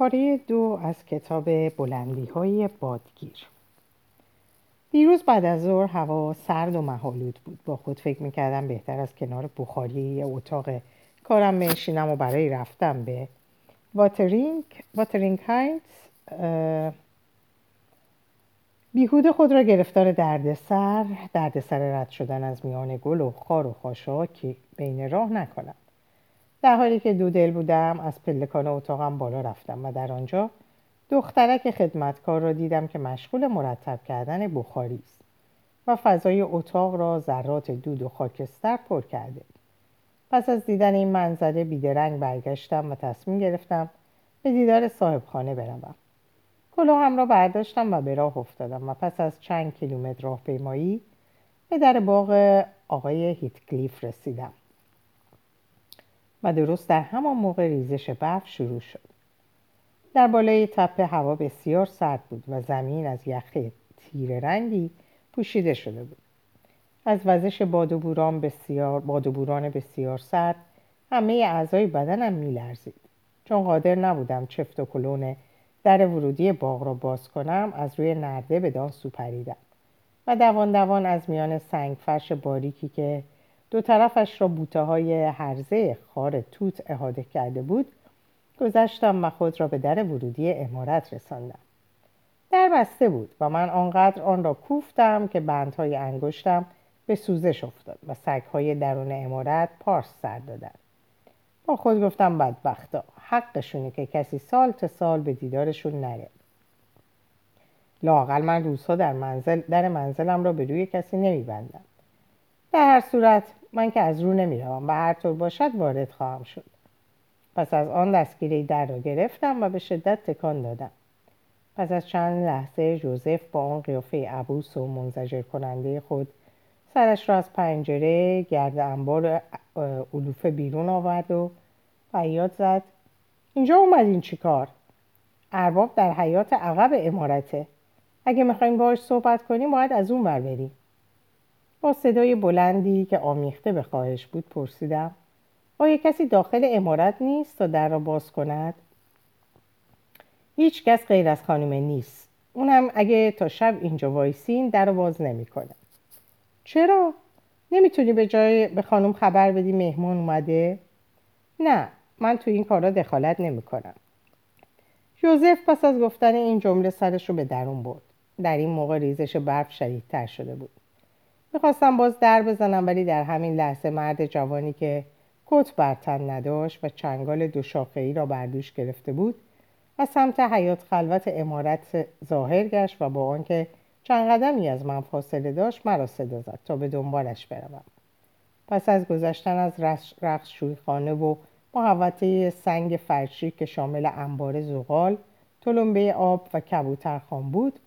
پاره دو از کتاب بلندی های بادگیر. دیروز بعد از ظهر هوا سرد و محالود بود. با خود فکر می‌کردم بهتر از کنار بخاری اتاق کارم بنشینم و برای رفتم به واترینگ واترینگ هایتس بیهود خود را گرفتار دردسر دردسر رد شدن از میان گل و خار و خاشاکی بین راه نکنم. در حالی که دو دل بودم از پلکان اتاقم بالا رفتم و در آنجا دخترک خدمتکار را دیدم که مشغول مرتب کردن بخاری است و فضای اتاق را ذرات دود و خاکستر پر کرده. پس از دیدن این منظره بیدرنگ برگشتم و تصمیم گرفتم به دیدار صاحب خانه بروم کلاهم را برداشتم و به راه افتادم و پس از چند کیلومتر راهپیمایی به در باغ آقای هیتکلیف رسیدم. و درست در همان موقع ریزش برف شروع شد. در بالای تپه هوا بسیار سرد بود و زمین از یخ تیره رنگی پوشیده شده بود. از وزش باد و بوران بسیار باد و بوران بسیار سرد همه اعضای بدنم میلرزید. چون قادر نبودم چفت و کلون در ورودی باغ را باز کنم از روی نرده به دان سو پریدم و دوان دوان از میان سنگ فرش باریکی که دو طرفش را بوته های حرزه خار توت احاده کرده بود. گذشتم و خود را به در ورودی امارت رساندم. در بسته بود و من آنقدر آن را کوفتم که بندهای انگشتم به سوزش افتاد و سگهای درون امارت پارس سر دادن. با خود گفتم بدبختا حقشونه که کسی سال تا سال به دیدارشون نره. لاقل من روزها در منزل در منزلم را به روی کسی نمیبندم. در هر صورت من که از رو نمی‌روم و هر طور باشد وارد خواهم شد. پس از آن دستگیره در را گرفتم و به شدت تکان دادم. پس از چند لحظه جوزف با آن قیافه عبوس و منزجر کننده خود سرش را از پنجره گرد انبار علوفه بیرون آورد و فریاد زد اینجا اومدین چی کار؟ ارباب در حیات عقب امارته. اگه می‌خوایم باهاش صحبت کنیم باید از اون ور بریم. با صدای بلندی که آمیخته به خواهش بود پرسیدم آیا کسی داخل امارت نیست تا در را باز کند؟ هیچ کس غیر از خانم نیست. اونم اگه تا شب اینجا وایسین در رو باز نمی‌کنه چرا؟ نمی‌تونی به جای به خانم خبر بدی مهمون اومده؟ نه من تو این کارا دخالت نمی‌کنم یوزف پس از گفتن این جمله سرش رو به درون برد. در این موقع ریزش برف شدیدتر شده بود. می‌خواستم باز در بزنم ولی در همین لحظه مرد جوانی که کت بر تن نداشت و چنگال دو ای را بردوش گرفته بود و سمت حیات خلوت امارت ظاهر گشت و با آنکه چند قدمی از من فاصله داشت مرا صدا زد تا به دنبالش بروم. پس از گذشتن از رقص شویخانه و محوطه سنگ فرشی که شامل انبار زغال تلمبه آب و کبوترخان بود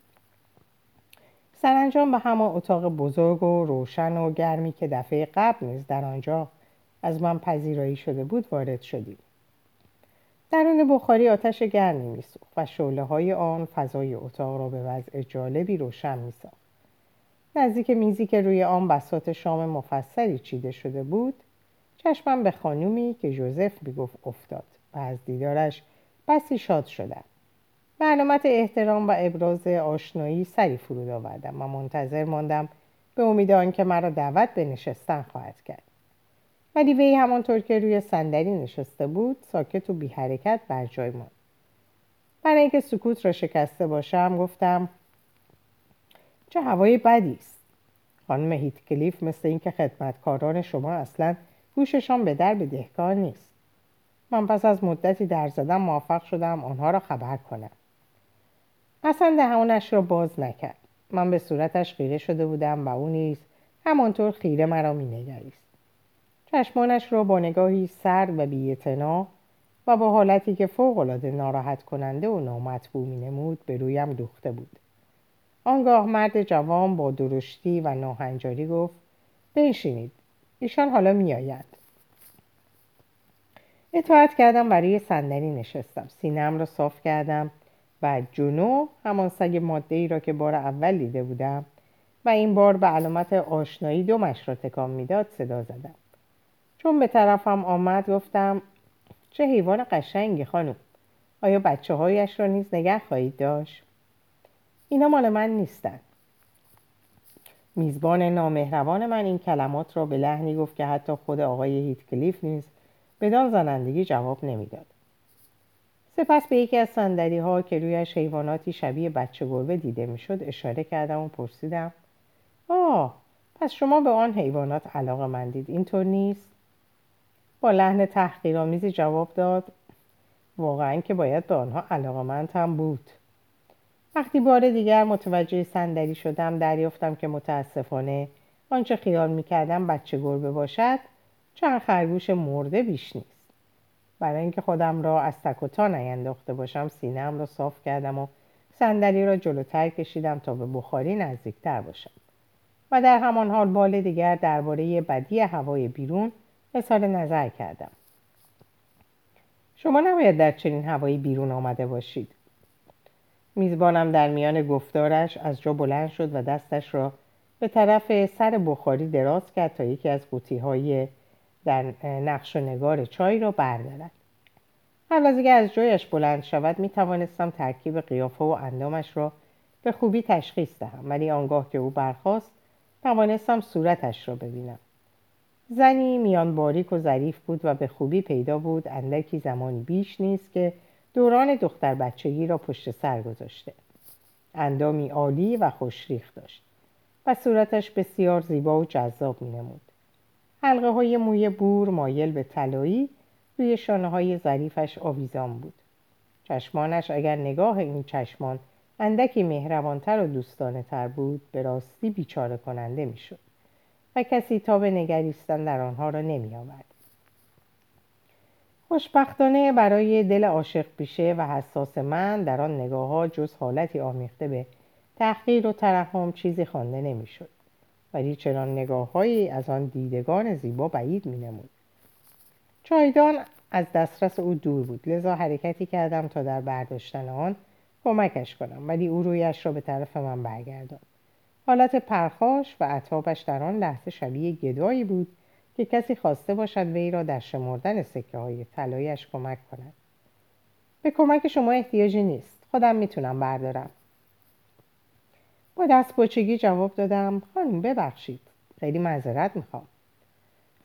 سرانجام به همان اتاق بزرگ و روشن و گرمی که دفعه قبل نیز در آنجا از من پذیرایی شده بود وارد شدیم. درون بخاری آتش گرمی میسوخت و شعله های آن فضای اتاق را به وضع جالبی روشن میساخت. نزدیک میزی که روی آن بسات شام مفصلی چیده شده بود چشمم به خانومی که جوزف می‌گفت افتاد و از دیدارش بسی شاد شدم. به علامت احترام و ابراز آشنایی سری فرود آوردم و منتظر ماندم به امید آنکه مرا دعوت به نشستن خواهد کرد. ولی وی همانطور که روی صندلی نشسته بود ساکت و بی حرکت بر جای ماند. برای اینکه سکوت را شکسته باشم گفتم چه هوای بدی است. خانم هیتکلیف مثل اینکه خدمتکاران شما اصلا گوششان به در بدهکار نیست. من پس از مدتی در زدن موفق شدم آنها را خبر کنم. اصلا دهانش را باز نکرد. من به صورتش خیره شده بودم و او نیز همانطور خیره مرا مینگریست. چشمانش را با نگاهی سرد و بیاعتنا و با حالتی که فوقالعاده ناراحت کننده و نامطبوع مینمود به رویم دوخته بود. آنگاه مرد جوان با درشتی و ناهنجاری گفت بنشینید ایشان حالا میآیند. اطاعت کردم و روی صندلی نشستم. سینم را صاف کردم. و جنو همان سگ ماده ای را که بار اول دیده بودم و این بار به علامت آشنایی دومش را تکان می‌داد صدا زدم. چون به طرفم آمد گفتم چه حیوان قشنگی خانم آیا بچه هایش را نیز نگه خواهید داشت؟ اینا مال من نیستن. میزبان نامهربان من این کلمات را به لحنی گفت که حتی خود آقای هیتکلیف نیز بدان زنندگی جواب نمی‌داد. سپس به یکی از صندلی ها که رویش حیواناتی شبیه بچه گربه دیده می‌شد اشاره کردم و پرسیدم آه پس شما به آن حیوانات علاقه مندید اینطور نیست؟ با لحن تحقیرآمیزی جواب داد واقعا که باید به آنها علاقه هم بود. وقتی بار دیگر متوجه صندلی شدم دریافتم که متاسفانه آنچه خیال می‌کردم بچه گربه باشد چند خرگوش مرده بیش نیست. برای اینکه خودم را از تک و تا نینداخته باشم سینهام را صاف کردم و صندلی را جلوتر کشیدم تا به بخاری نزدیکتر باشم. و در همان حال بال دیگر درباره بدی هوای بیرون اظهار نظر کردم. شما نباید در چنین هوایی بیرون آمده باشید. میزبانم در میان گفتارش از جا بلند شد و دستش را به طرف سر بخاری دراز کرد تا یکی از قوطی در نقش و نگار چای را بردارد. قبل از از جایش بلند شود می توانستم ترکیب قیافه و اندامش را به خوبی تشخیص دهم. ولی آنگاه که او برخاست توانستم صورتش را ببینم. زنی میان باریک و ظریف بود و به خوبی پیدا بود. اندکی زمانی بیش نیست که دوران دختر بچگی را پشت سر گذاشته. اندامی عالی و خوشریخ داشت. و صورتش بسیار زیبا و جذاب می نمود. حلقه های موی بور مایل به طلایی روی شانه های ظریفش آویزان بود. چشمانش اگر نگاه این چشمان اندکی مهربانتر و دوستانه تر بود به راستی بیچاره کننده می شد و کسی تا به نگریستن در آنها را نمی آورد. خوشبختانه برای دل عاشق پیشه و حساس من در آن نگاه ها جز حالتی آمیخته به تحقیر و ترحم چیزی خوانده نمی‌شد ولی چنان نگاههایی از آن دیدگان زیبا بعید می نمود. چایدان از دسترس او دور بود. لذا حرکتی کردم تا در برداشتن آن کمکش کنم ولی او رویش را به طرف من برگردان حالت پرخاش و عطابش در آن لحظه شبیه گدایی بود که کسی خواسته باشد وی را در شمردن سکه های طلایش کمک کند. به کمک شما احتیاجی نیست. خودم می‌تونم بردارم. با دست بچگی جواب دادم خانم ببخشید خیلی معذرت می‌خوام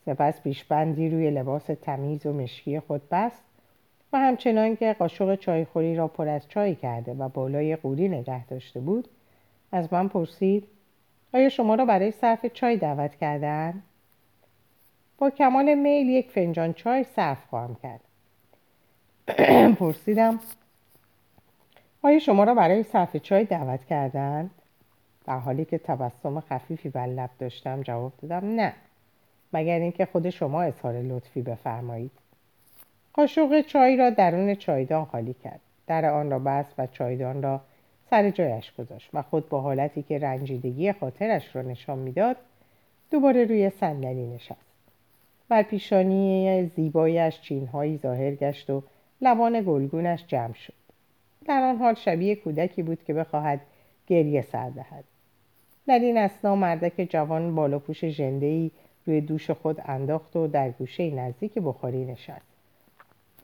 سپس پیشبندی روی لباس تمیز و مشکی خود بست و همچنان که قاشق چایخوری را پر از چای کرده و بالای قوری نگه داشته بود از من پرسید آیا شما را برای صرف چای دعوت کردن؟ با کمال میل یک فنجان چای صرف خواهم کرد پرسیدم آیا شما را برای صرف چای دعوت کردند؟ در حالی که تبسم خفیفی بر لب داشتم جواب دادم نه. مگر اینکه خود شما اظهار لطفی بفرمایید. قاشق چای را درون چایدان خالی کرد. در آن را بست و چایدان را سر جایش گذاشت و خود با حالتی که رنجیدگی خاطرش را نشان می‌داد دوباره روی صندلی نشست. بر پیشانی زیبایش چینهایی ظاهر گشت و لبان گلگونش جمع شد. در آن حال شبیه کودکی بود که بخواهد گریه سر دهد. در این اسنا مردک جوان بالاپوش ژندهای روی دوش خود انداخت و در گوشه نزدیک بخاری نشست.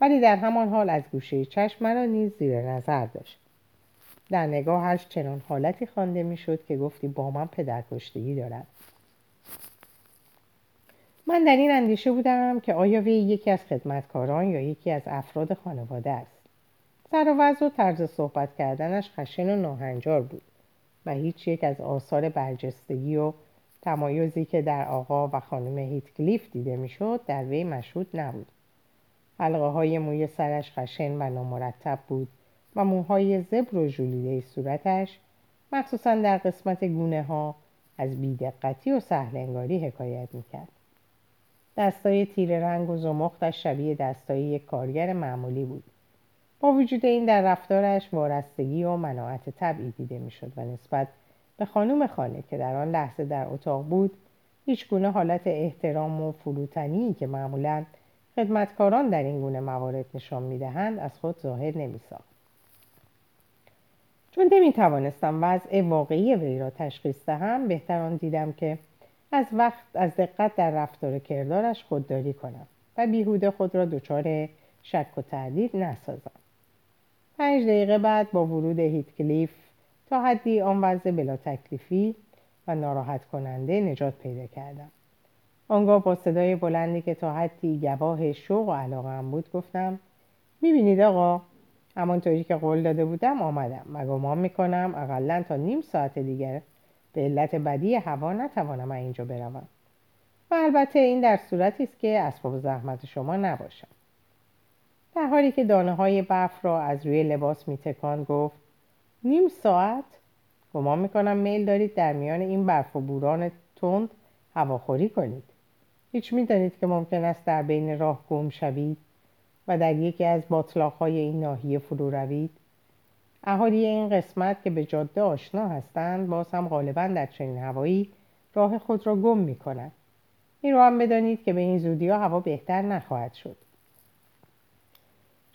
ولی در همان حال از گوشه چشم مرا نیز زیر نظر داشت. در نگاهش چنان حالتی خوانده می‌شد که گفتی با من پدرکشتگی دارد. من در این اندیشه بودم که آیا وی یکی از خدمتکاران یا یکی از افراد خانواده است. سر و و طرز صحبت کردنش خشن و ناهنجار بود. و هیچ یک از آثار برجستگی و تمایزی که در آقا و خانم هیتکلیف دیده می‌شد در وی مشهود نبود. حلقه های موی سرش خشن و نامرتب بود و موهای زبر و ژولیده صورتش مخصوصا در قسمت گونه ها از بیدقتی و سهلنگاری حکایت می‌کرد. دستای تیر رنگ و زمختش شبیه دستای یک کارگر معمولی بود. وجود این در رفتارش وارستگی و مناعت طبعی دیده می‌شد و نسبت به خانم خانه که در آن لحظه در اتاق بود هیچ گونه حالت احترام و فروتنی که معمولا خدمتکاران در این گونه موارد نشان می‌دهند از خود ظاهر نمیساخت. چون نمی توانستم وضع واقعی وی را تشخیص دهم بهتر آن دیدم که از وقت از دقت در رفتار کردارش خودداری کنم و بیهوده خود را دچار شک و تردید نسازم. پنج دقیقه بعد با ورود هیتکلیف تا حدی آن وضع بلا تکلیفی و ناراحت کننده نجات پیدا کردم. آنگاه با صدای بلندی که تا حدی گواه شوق و علاقه هم بود گفتم می‌بینید آقا همانطوری که قول داده بودم آمدم و گمان می‌کنم اقلا تا نیم ساعت دیگر به علت بدی هوا نتوانم اینجا بروم. و البته این در صورتی است که اسباب زحمت شما نباشم در حالی که دانه های برف را از روی لباس میتکان گفت نیم ساعت گمان می‌کنم میل دارید در میان این برف و بوران تند هواخوری کنید هیچ می‌دانید که ممکن است در بین راه گم شوید و در یکی از های این ناحیه فرو روید اهالی این قسمت که به جاده آشنا هستند باز هم غالبا در چنین هوایی راه خود را گم می کنند. این رو هم بدانید که به این زودی ها هوا بهتر نخواهد شد.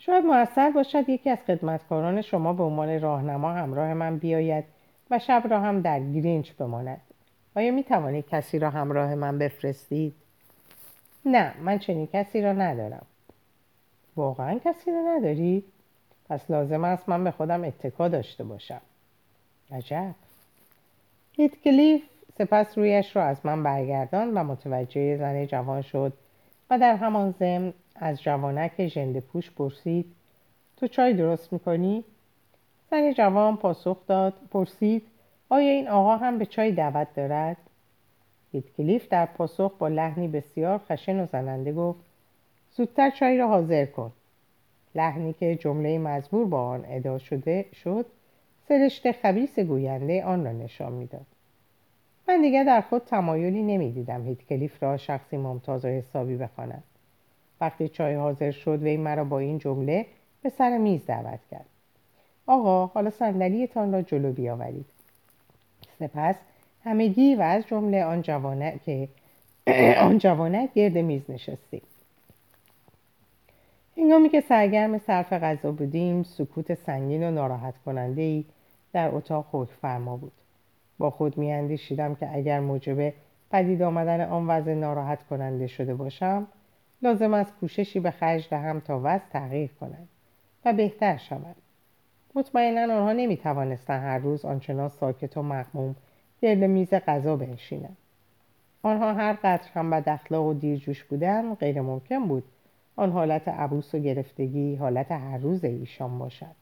شاید موثر باشد یکی از خدمتکاران شما به عنوان راهنما همراه من بیاید و شب را هم در گرینچ بماند. آیا می توانید کسی را همراه من بفرستید؟ نه من چنین کسی را ندارم. واقعا کسی را ندارید؟ پس لازم است من به خودم اتکا داشته باشم عجب هیتکلیف سپس رویش را از من برگردان و متوجه زن جوان شد و در همان ضمن از جوانک ژنده پوش پرسید تو چای درست می‌کنی؟ زن جوان پاسخ داد پرسید آیا این آقا هم به چای دعوت دارد؟ هیتکلیف در پاسخ با لحنی بسیار خشن و زننده گفت زودتر چای را حاضر کن لحنی که جمله مزبور با آن ادا شده شد سرشت خبیس گوینده آن را نشان می‌داد من دیگر در خود تمایلی نمی‌دیدم هیت کلیف را شخصی ممتاز و حسابی بخواند. وقتی چای حاضر شد وی مرا با این جمله به سر میز دعوت کرد. آقا حالا صندلیتان را جلو بیاورید. سپس همگی و از جمله آن جوانه که آن جوانه گرد میز نشستیم هنگامی که سرگرم صرف غذا بودیم سکوت سنگین و ناراحت کننده ای در اتاق حکم فرما بود. با خود میاندیشیدم که اگر موجب پدید آمدن آن وضع ناراحت کننده شده باشم لازم است کوششی به خرج دهم تا وضع تغییر کند و بهتر شود. مطمئنا آنها نمی توانستند هر روز آنچنان ساکت و مقموم گرد میز غذا بنشینند. آنها هر قدر هم بد اخلاق و دیرجوش بودند غیر ممکن بود آن حالت عبوس و گرفتگی حالت هر روز ایشان باشد.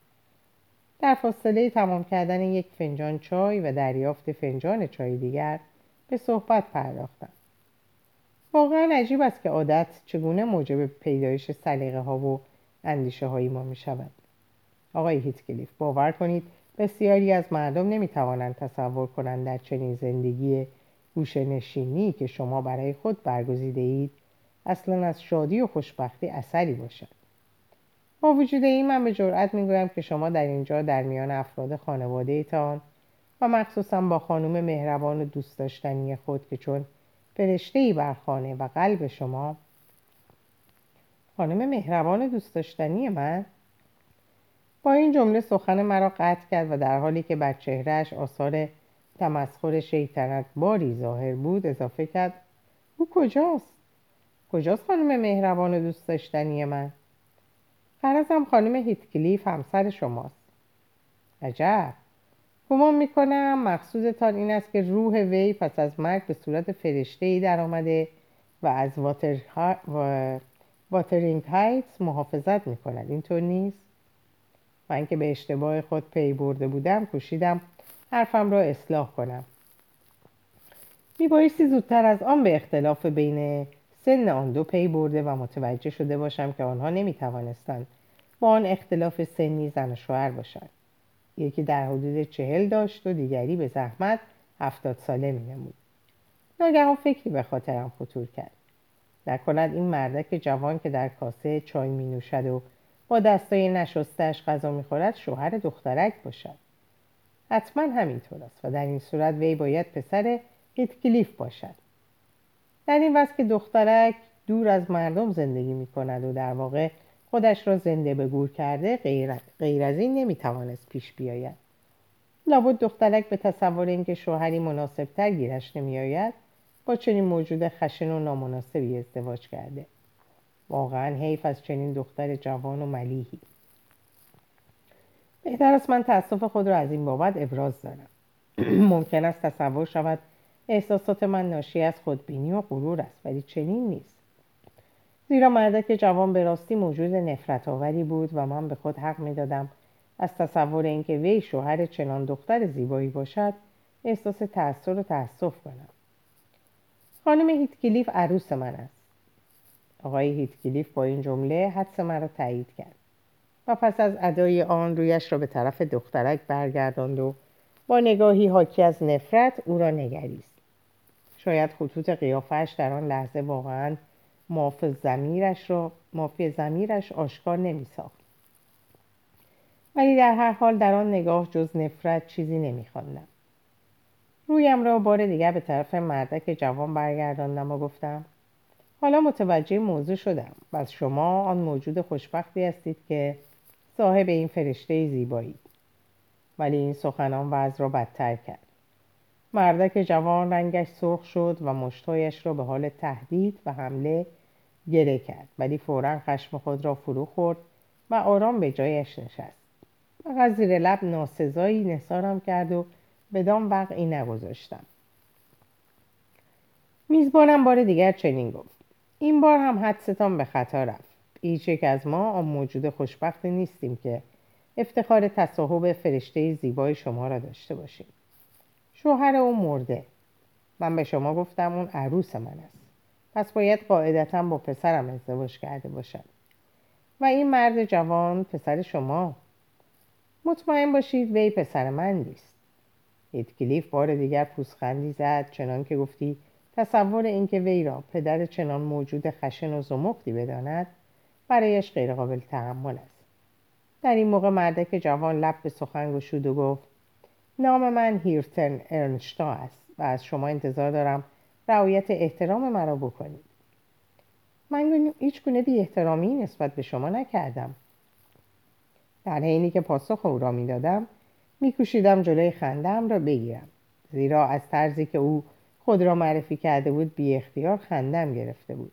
در فاصله تمام کردن یک فنجان چای و دریافت فنجان چای دیگر به صحبت پرداختم. واقعا عجیب است که عادت چگونه موجب پیدایش سلیقه ها و اندیشه هایی ما می شود آقای هیتکلیف باور کنید بسیاری از مردم نمی توانند تصور کنند در چنین زندگی گوشه نشینی که شما برای خود برگزیده اید اصلا از شادی و خوشبختی اثری باشد. با وجود این من به جرأت می‌گویم که شما در اینجا در میان افراد خانواده ایتان و مخصوصا با خانم مهربان و دوست داشتنی خود که چون فرشته ای بر خانه و قلب شما خانم مهربان و دوست داشتنی من با این جمله سخن مرا قطع کرد و در حالی که بر چهرهش آثار تمسخر شیطنت باری ظاهر بود اضافه کرد او کجاست؟ کجاست خانم مهربان و دوست داشتنی من؟ فرزم خانم هیتکلیف همسر شماست. عجب. گمان می‌کنم مقصودتان این است که روح وی پس از مرگ به صورت فرشته ای در آمده و از واتر و... واترینگ هایتس محافظت می‌کند. اینطور نیست؟ من که به اشتباه خود پی برده بودم کوشیدم حرفم را اصلاح کنم. میبایستی زودتر از آن به اختلاف بین سن آن دو پی برده و متوجه شده باشم که آنها نمی توانستند با آن اختلاف سنی زن و شوهر باشند. یکی در حدود چهل داشت و دیگری به زحمت هفتاد ساله می نمود ناگهان فکری به خاطرم خطور کرد. نکند این مردک جوان که در کاسه چای می نوشد و با دستای نشستش غذا می خورد شوهر دخترک باشد. حتما همینطور است و در این صورت وی باید پسر هیتکلیف باشد. در این وقت که دخترک دور از مردم زندگی می کند و در واقع خودش را زنده به گور کرده غیر, غیر از این نمی توانست پیش بیاید. لابد دخترک به تصور اینکه شوهری مناسبتر گیرش نمی آید با چنین موجود خشن و نامناسبی ازدواج کرده. واقعا حیف از چنین دختر جوان و ملیحی. بهتر است من تاسف خود را از این بابت ابراز دارم. ممکن است تصور شود احساسات من ناشی از خودبینی و غرور است ولی چنین نیست. زیرا مردک جوان به راستی موجود نفرت آوری بود و من به خود حق می‌دادم. از تصور اینکه وی شوهر چنان دختر زیبایی باشد احساس تأثیر و تأسف کنم. خانم هیتکلیف عروس من است. آقای هیتکلیف با این جمله حدس مرا تایید کرد و پس از ادای آن رویش را به طرف دخترک برگرداند و با نگاهی حاکی از نفرت او را نگریست. شاید خطوط قیافش در آن لحظه واقعا مافی زمیرش را مافی زمیرش آشکار نمی ساخت. ولی در هر حال در آن نگاه جز نفرت چیزی نمی رویم را بار دیگر به طرف مردک جوان برگرداندم و گفتم حالا متوجه موضوع شدم. و شما آن موجود خوشبختی هستید که صاحب این فرشته زیبایی. ولی این سخنان وضع را بدتر کرد. مردک جوان رنگش سرخ شد و مشتایش را به حال تهدید و حمله گره کرد. ولی فورا خشم خود را فرو خورد و آرام به جایش نشست. و زیر لب ناسزایی نثارم کرد و بدان وقعی نگذاشتم. میزبانم بار دیگر چنین گفت. این بار هم حدستان به خطا رفت. هیچ از ما موجود خوشبخت نیستیم که افتخار تصاحب فرشته زیبای شما را داشته باشیم. شوهر او مرده. من به شما گفتم اون عروس من است. پس باید قاعدتا با پسرم ازدواج کرده باشد و این مرد جوان پسر شما. مطمئن باشید وی پسر من نیست. هیتکلیف بار دیگر پوسخندی زد چنان که گفتی تصور اینکه وی را پدر چنان موجود خشن و زمختی بداند برایش غیرقابل تحمل است. در این موقع مردک جوان لب به سخن گشود و گفت نام من هیرتن ارنشتا است و از شما انتظار دارم رعایت احترام مرا بکنید. من هیچ گونه بی احترامی نسبت به شما نکردم. در حینی که پاسخ او را می‌دادم میکوشیدم جلوی خندم را بگیرم. زیرا از طرزی که او خود را معرفی کرده بود بی اختیار خندم گرفته بود.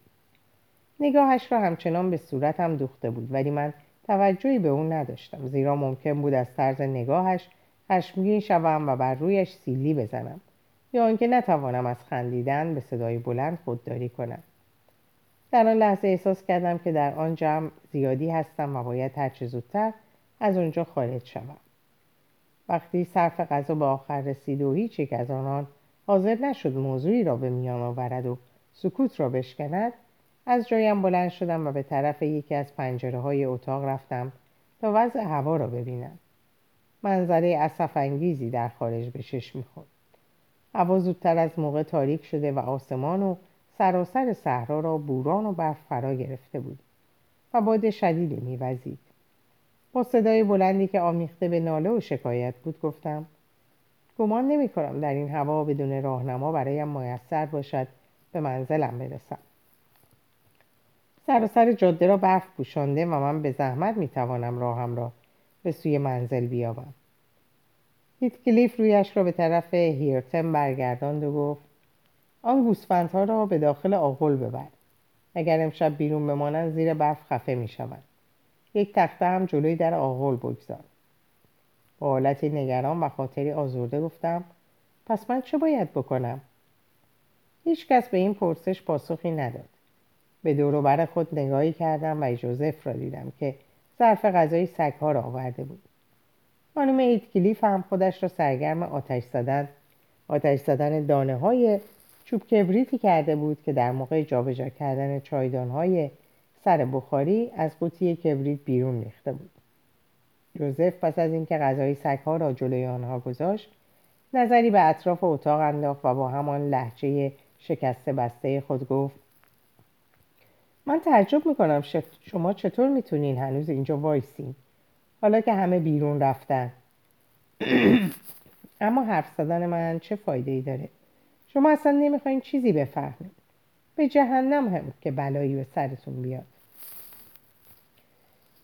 نگاهش را همچنان به صورتم دوخته بود ولی من توجهی به اون نداشتم. زیرا ممکن بود از طرز نگاهش خشمگین شوم و بر رویش سیلی بزنم. یا آنکه نتوانم از خندیدن به صدای بلند خودداری کنم. در آن لحظه احساس کردم که در آن جمع زیادی هستم و باید هرچه زودتر از آنجا خارج شوم. وقتی صرف غذا به آخر رسید و هیچ یک از آنان حاضر نشد موضوعی را به میان آورد و سکوت را بشکند از جایم بلند شدم و به طرف یکی از پنجره های اتاق رفتم تا وضع هوا را ببینم. منظره اصف انگیزی در خارج به چشم می‌خورد. هوا زودتر از موقع تاریک شده و آسمان و سراسر صحرا را بوران و برف فرا گرفته بود و باد شدیدی میوزید. با صدای بلندی که آمیخته به ناله و شکایت بود گفتم گمان نمی کنم در این هوا بدون راهنما برایم میسر باشد به منزلم برسم. سراسر جاده را برف پوشانده و من به زحمت می توانم راهم را به سوی منزل بیابم. هیتکلیف رویش را به طرف هیرتن برگرداند و گفت آن گوسفندها را به داخل آغل ببر. اگر امشب بیرون بمانند زیر برف خفه می شود. یک تخته هم جلوی در آغل بگذار. با حالتی نگران و خاطری آزرده گفتم پس من چه باید بکنم؟ هیچ کس به این پرسش پاسخی نداد. به دور خود نگاهی کردم و جوزف را دیدم که ظرف غذای سگها را آورده بود. خانم ایتکلیف هم خودش را سرگرم آتش زدن آتش زدن دانه های چوب کبریتی کرده بود که در موقع جابجا کردن چایدان های سر بخاری از قوطی کبریت بیرون ریخته بود. جوزف پس از اینکه غذای سگها را جلوی آنها گذاشت نظری به اطراف اتاق انداخت و با همان لحجه شکسته بسته خود گفت من تعجب می‌کنم شما چطور می‌تونین هنوز اینجا وایسین؟ حالا که همه بیرون رفتن. اما حرف زدن من چه فایده ای داره؟ شما اصلا نمی‌خواین چیزی بفهمید. به جهنم هم که بلایی به سرتون بیاد.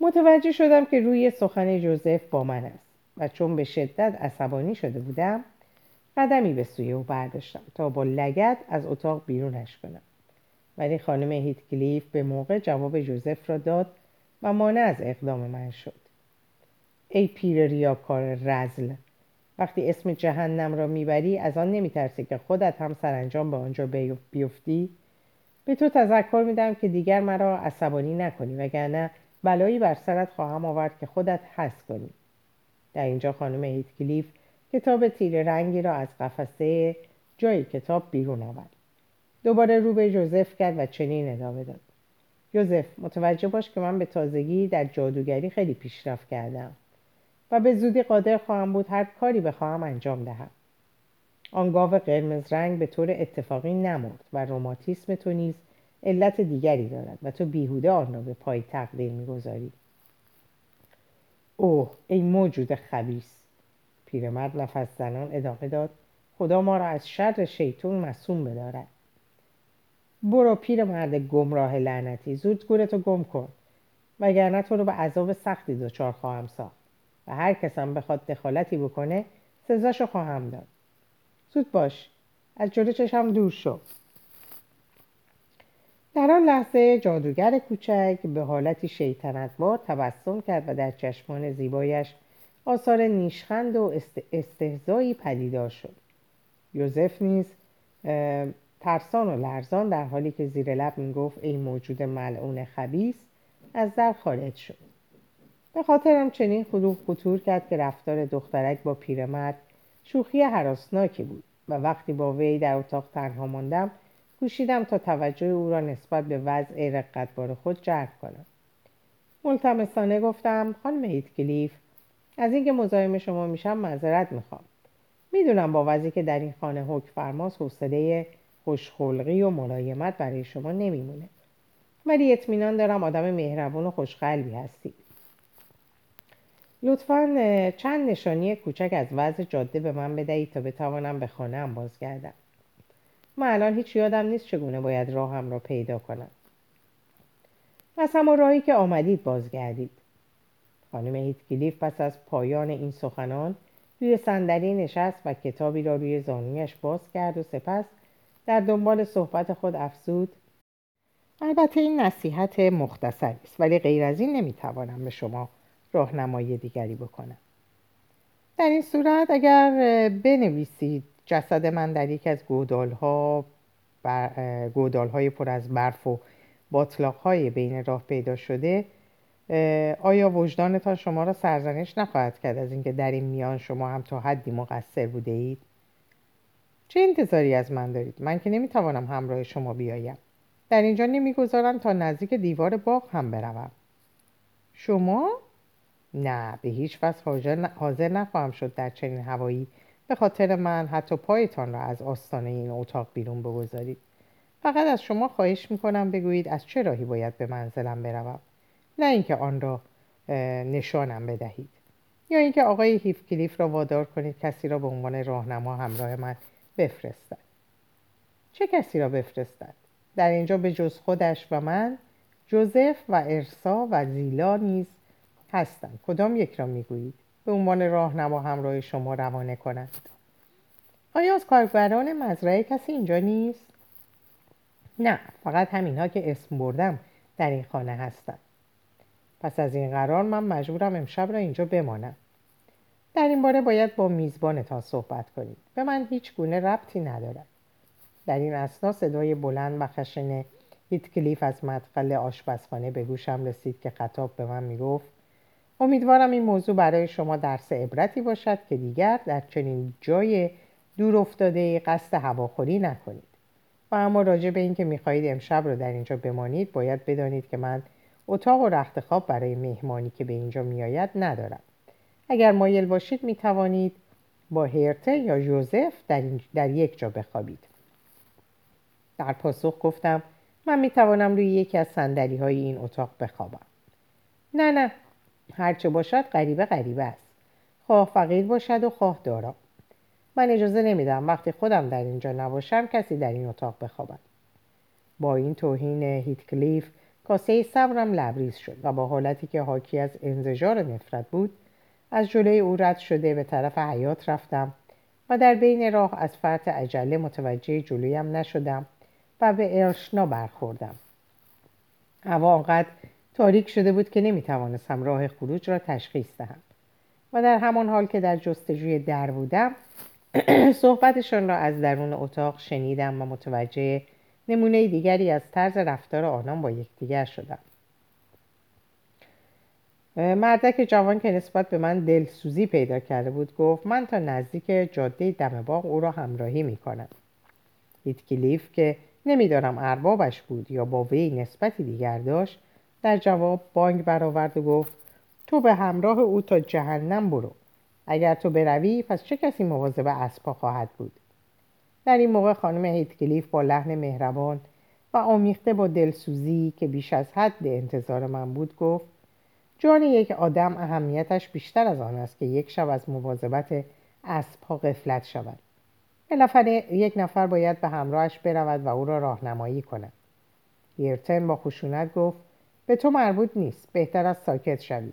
متوجه شدم که روی سخن جوزف با من است و چون به شدت عصبانی شده بودم قدمی به سوی او برداشتم تا با لگت از اتاق بیرونش کنم. ولی خانم هیتکلیف به موقع جواب جوزف را داد و مانع از اقدام من شد. ای پیر ریاکار رزل وقتی اسم جهنم را می‌بری از آن نمیترسی که خودت هم سرانجام به آنجا بیفتی؟ به تو تذکر میدم که دیگر مرا عصبانی نکنی وگرنه بلایی بر سرت خواهم آورد که خودت حس کنی. در اینجا خانم هیتکلیف کتاب تیر رنگی را از قفسه جای کتاب بیرون آورد. دوباره رو به جوزف کرد و چنین ادامه داد. یوزف متوجه باش که من به تازگی در جادوگری خیلی پیشرفت کردم و به زودی قادر خواهم بود هر کاری بخواهم انجام دهم. آن گاو قرمز رنگ به طور اتفاقی نمرد و روماتیسم تو نیز علت دیگری دارد و تو بیهوده آن را به پای تقدیر می‌گذاری. اوه ای موجود خبیس پیرمرد نفس زنان ادامه داد. خدا ما را از شر شیطون مسوم بدارد. برو پیرمرد گمراه لعنتی. زود گورتو گم کن. وگرنه تو رو به عذاب سختی دچار خواهم ساخت. و هر کسم بخواد دخالتی بکنه سزاشو خواهم داد. زود باش. از جلو چشم دور شو. در آن لحظه جادوگر کوچک به حالتی شیطنتبار تبسم کرد و در چشمان زیبایش آثار نیشخند و استهزایی پدیدار شد. یوزف نیز ترسان و لرزان در حالی که زیر لب می‌گفت ای موجود ملعون خبیس از در خارج شد به خاطرم چنین خلوق خطور کرد که رفتار دخترک با پیرمرد شوخی حراسناکی بود و وقتی با وی در اتاق تنها ماندم کوشیدم تا توجه او را نسبت به وضع رقتبار خود جلب کنم. ملتمسانه گفتم خانم هیتکلیف از اینکه مزاحم شما میشم معذرت می‌خوام. می‌دونم با وضعی که در این خانه حکم فرماس حوصله خوشخلقی و ملایمت برای شما نمیمونه. ولی اطمینان دارم آدم مهربون و خوشقلبی هستید لطفا چند نشانی کوچک از وضع جاده به من بدهید تا بتوانم به خانه بازگردم. من الان هیچ یادم نیست چگونه باید راهم را پیدا کنم. از همون راهی که آمدید بازگردید. خانم هیتکلیف پس از پایان این سخنان روی صندلی نشست و کتابی را روی زانویش باز کرد و سپس در دنبال صحبت خود افزود البته این نصیحت مختصری است ولی غیر از این نمی‌توانم به شما راهنمایی دیگری بکنم در این صورت اگر بنویسید جسد من در یک از گودال ها گودال های پر از برف و باطلاق های بین راه پیدا شده آیا وجدانتان شما را سرزنش نخواهد کرد از اینکه در این میان شما هم تا حدی مقصر بوده اید؟ چه انتظاری از من دارید؟ من که نمی‌توانم همراه شما بیایم. در اینجا نمی‌گذارم تا نزدیک دیوار باغ هم بروم. شما؟ نه به هیچ وجه حاضر نخواهم شد در چنین هوایی. به خاطر من حتی پایتان را از آستانه این اتاق بیرون بگذارید. فقط از شما خواهش می‌کنم بگویید از چه راهی باید به منزلم بروم. نه اینکه آن را نشانم بدهید. یا اینکه آقای هیف کلیف را وادار کنید کسی را به عنوان راهنما همراه من بفرستد. چه کسی را بفرستد؟ در اینجا به جز خودش و من جوزف و ارسا و زیلا نیز هستند. کدام یک را می‌گویید؟ به عنوان راهنما همراه شما روانه کنند. آیا از کاربران مزرعه کسی اینجا نیست؟ نه فقط همینها که اسم بردم در این خانه هستند. پس از این قرار من مجبورم امشب را اینجا بمانم. در این باره باید با میزبانتان صحبت کنید به من هیچ گونه ربطی ندارد. در این اسنا صدای بلند و خشن کلیف از مدخل آشپزخانه به گوشم رسید که خطاب به من می‌گفت امیدوارم این موضوع برای شما درس عبرتی باشد که دیگر در چنین جای دور افتاده قصد هواخوری نکنید. و اما راجع به اینکه می‌خواهید امشب رو در اینجا بمانید باید بدانید که من اتاق و رخت خواب برای مهمانی که به اینجا میآید ندارم. اگر مایل باشید می‌توانید با هرته یا یوزف در, در یک جا بخوابید. در پاسخ گفتم من می‌توانم روی یکی از سندلی های این اتاق بخوابم. نه نه. هرچه باشد غریبه غریبه است. خواه فقیر باشد و خواه دارا. من اجازه نمیدم وقتی خودم در اینجا نباشم کسی در این اتاق بخوابد. با این توهین هیتکلیف کاسه صبرم لبریز شد و با حالتی که حاکی از انزجار نفرت بود از جلوی او رد شده به طرف حیات رفتم و در بین راه از فرط عجله متوجه جلویم نشدم و به ارشنا برخوردم. هوا آنقدر تاریک شده بود که نمی‌توانستم راه خروج را تشخیص دهم و در همان حال که در جستجوی در بودم صحبتشان را از درون اتاق شنیدم و متوجه نمونه دیگری از طرز رفتار آنان با یکدیگر شدم. مردک جوان که نسبت به من دلسوزی پیدا کرده بود گفت من تا نزدیک جاده دم باغ او را همراهی می کنم. هیتکلیف که نمی‌دانم اربابش بود یا با وی نسبتی دیگر داشت در جواب بانگ برآورد و گفت تو به همراه او تا جهنم برو. اگر تو بروی پس چه کسی مواظب اسبها خواهد بود؟ در این موقع خانم هیتکلیف با لحن مهربان و آمیخته با دلسوزی که بیش از حد انتظار من بود گفت جان یک آدم اهمیتش بیشتر از آن است که یک شب از مواظبت اسبها قفلت شود. بالاخره یک نفر باید به همراهش برود و او را راهنمایی کند. یرتن با خشونت گفت به تو مربوط نیست بهتر از ساکت شوی.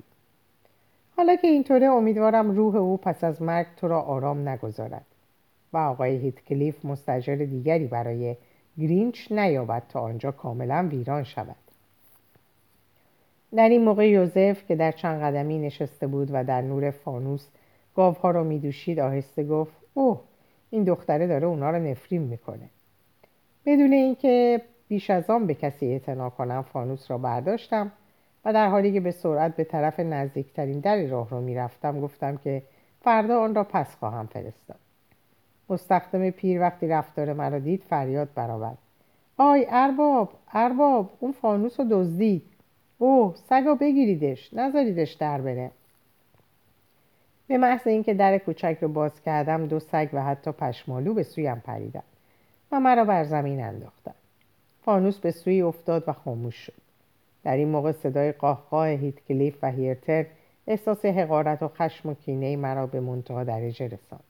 حالا که اینطوره امیدوارم روح او پس از مرگ تو را آرام نگذارد. و آقای هیتکلیف مستجر دیگری برای گرینچ نیابد تا آنجا کاملا ویران شود. در این موقع یوزف که در چند قدمی نشسته بود و در نور فانوس گاوها را میدوشید آهسته گفت اوه این دختره داره اونا رو نفرین می‌کنه. بدون اینکه بیش از آن به کسی اعتنا کنم فانوس را برداشتم و در حالی که به سرعت به طرف نزدیکترین در راه رو می‌رفتم گفتم که فردا آن را پس خواهم فرستاد. مستخدم پیر وقتی رفتار مرا دید فریاد برآورد. آی ارباب ارباب اون فانوس رو دزدید. اوه سگا بگیریدش نذاریدش در بره. به محض اینکه در کوچک رو باز کردم دو سگ و حتی پشمالو به سویم پریدن و مرا بر زمین انداختن. فانوس به سوی افتاد و خاموش شد. در این موقع صدای قاهقاه هیتکلیف و هیرتر احساس حقارت و خشم و کینه مرا به منتها درجه رساند.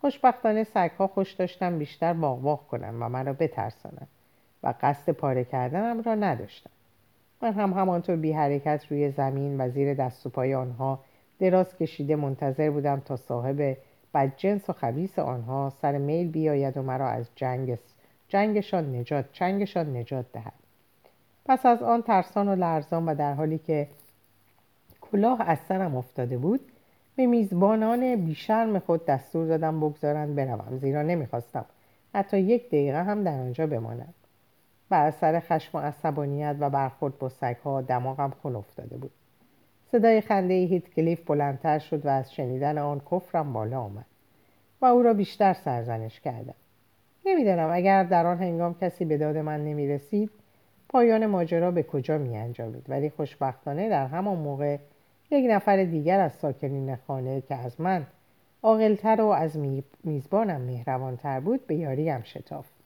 خوشبختانه سگها خوش داشتم بیشتر باغ کنم و مرا بترسانم و قصد پاره کردنم را نداشتم. من هم همانطور بی حرکت روی زمین و زیر دست و پای آنها دراز کشیده منتظر بودم تا صاحب بدجنس و خبیس آنها سر میل بیاید و مرا از جنگ جنگشان نجات چنگشان نجات دهد. پس از آن ترسان و لرزان و در حالی که کلاه از سرم افتاده بود به میزبانان بیشرم خود دستور دادم بگذارند بروم زیرا نمی‌خواستم حتی یک دقیقه هم در آنجا بمانم. بر اثر خشم و عصبانیت و برخورد با سگها دماغم خون افتاده بود. صدای خنده هیت کلیف بلندتر شد و از شنیدن آن کفرم بالا آمد و او را بیشتر سرزنش کردم. نمی‌دانم اگر در آن هنگام کسی به داد من نمی رسید پایان ماجرا به کجا می انجامید ولی خوشبختانه در همان موقع یک نفر دیگر از ساکنین خانه که از من عاقلتر و از میزبانم مهربانتر بود به یاریم شتافت.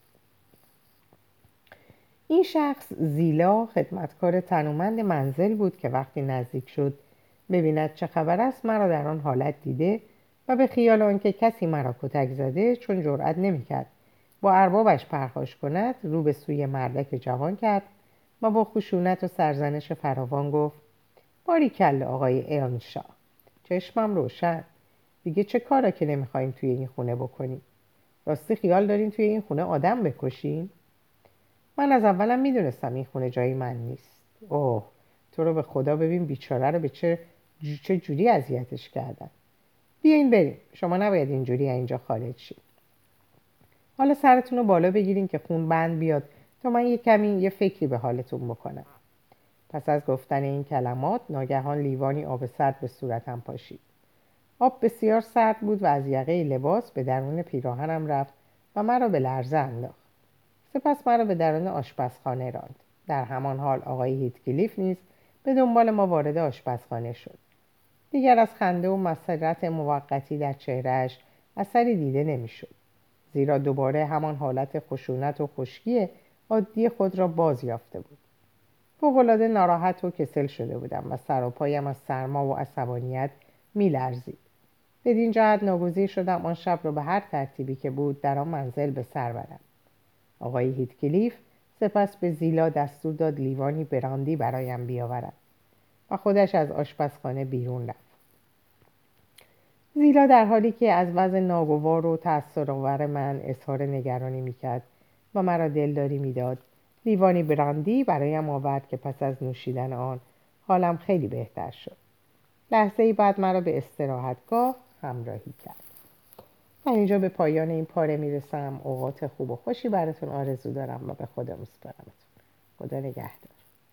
این شخص زیلا خدمتکار تنومند منزل بود که وقتی نزدیک شد ببیند چه خبر است مرا در آن حالت دیده و به خیال آنکه کسی مرا کتک زده چون جرأت نمی‌کرد. با اربابش پرخاش کند رو به سوی مردک جوان کرد و با خشونت و سرزنش فراوان گفت باری کل آقای ایانشا چشمم روشن. دیگه چه کارا که نمی‌خوایم توی این خونه بکنیم؟ راستی خیال دارین توی این خونه آدم بکشین؟ من از اولم می‌دونستم این خونه جایی من نیست. اوه تو رو به خدا ببین بیچاره رو به چه, چه جوری اذیتش کردن. بیاین بریم. شما نباید اینجوری اینجا خارج شید. حالا سرتون رو بالا بگیرین که خون بند بیاد تا من یه کمی یه فکری به حالتون بکنم. پس از گفتن این کلمات ناگهان لیوانی آب سرد به صورتم پاشید. آب بسیار سرد بود و از یقه لباس به درون پیراهنم رفت و مرا به لرزه انداخت. سپس مرا به درون آشپزخانه راند. در همان حال آقای هیتکلیف نیز به دنبال ما وارد آشپزخانه شد. دیگر از خنده و مسرت موقتی در چهرهش اثری دیده نمی‌شد. زیرا دوباره همان حالت خشونت و خشکی عادی خود را باز یافته بود. فوقالعاده ناراحت و کسل شده بودم و سر و پایم از سرما و عصبانیت میلرزید. بدین جهت ناگزیر شدم آن شب را به هر ترتیبی که بود در آن منزل به سر برم. آقای هیتکلیف سپس به زیلا دستور داد لیوانی براندی برایم بیاورد و خودش از آشپزخانه بیرون رفت. زیلا در حالی که از وضع ناگوار و تأثیرآور من اظهار نگرانی می‌کرد و مرا دلداری می‌داد لیوانی براندی برایم آورد که پس از نوشیدن آن حالم خیلی بهتر شد. لحظه ای بعد مرا به استراحتگاه همراهی کرد. من اینجا به پایان این پاره می‌رسم. اوقات خوب و خوشی براتون آرزو دارم و به خدا میسپارمتون. خدا نگهدار.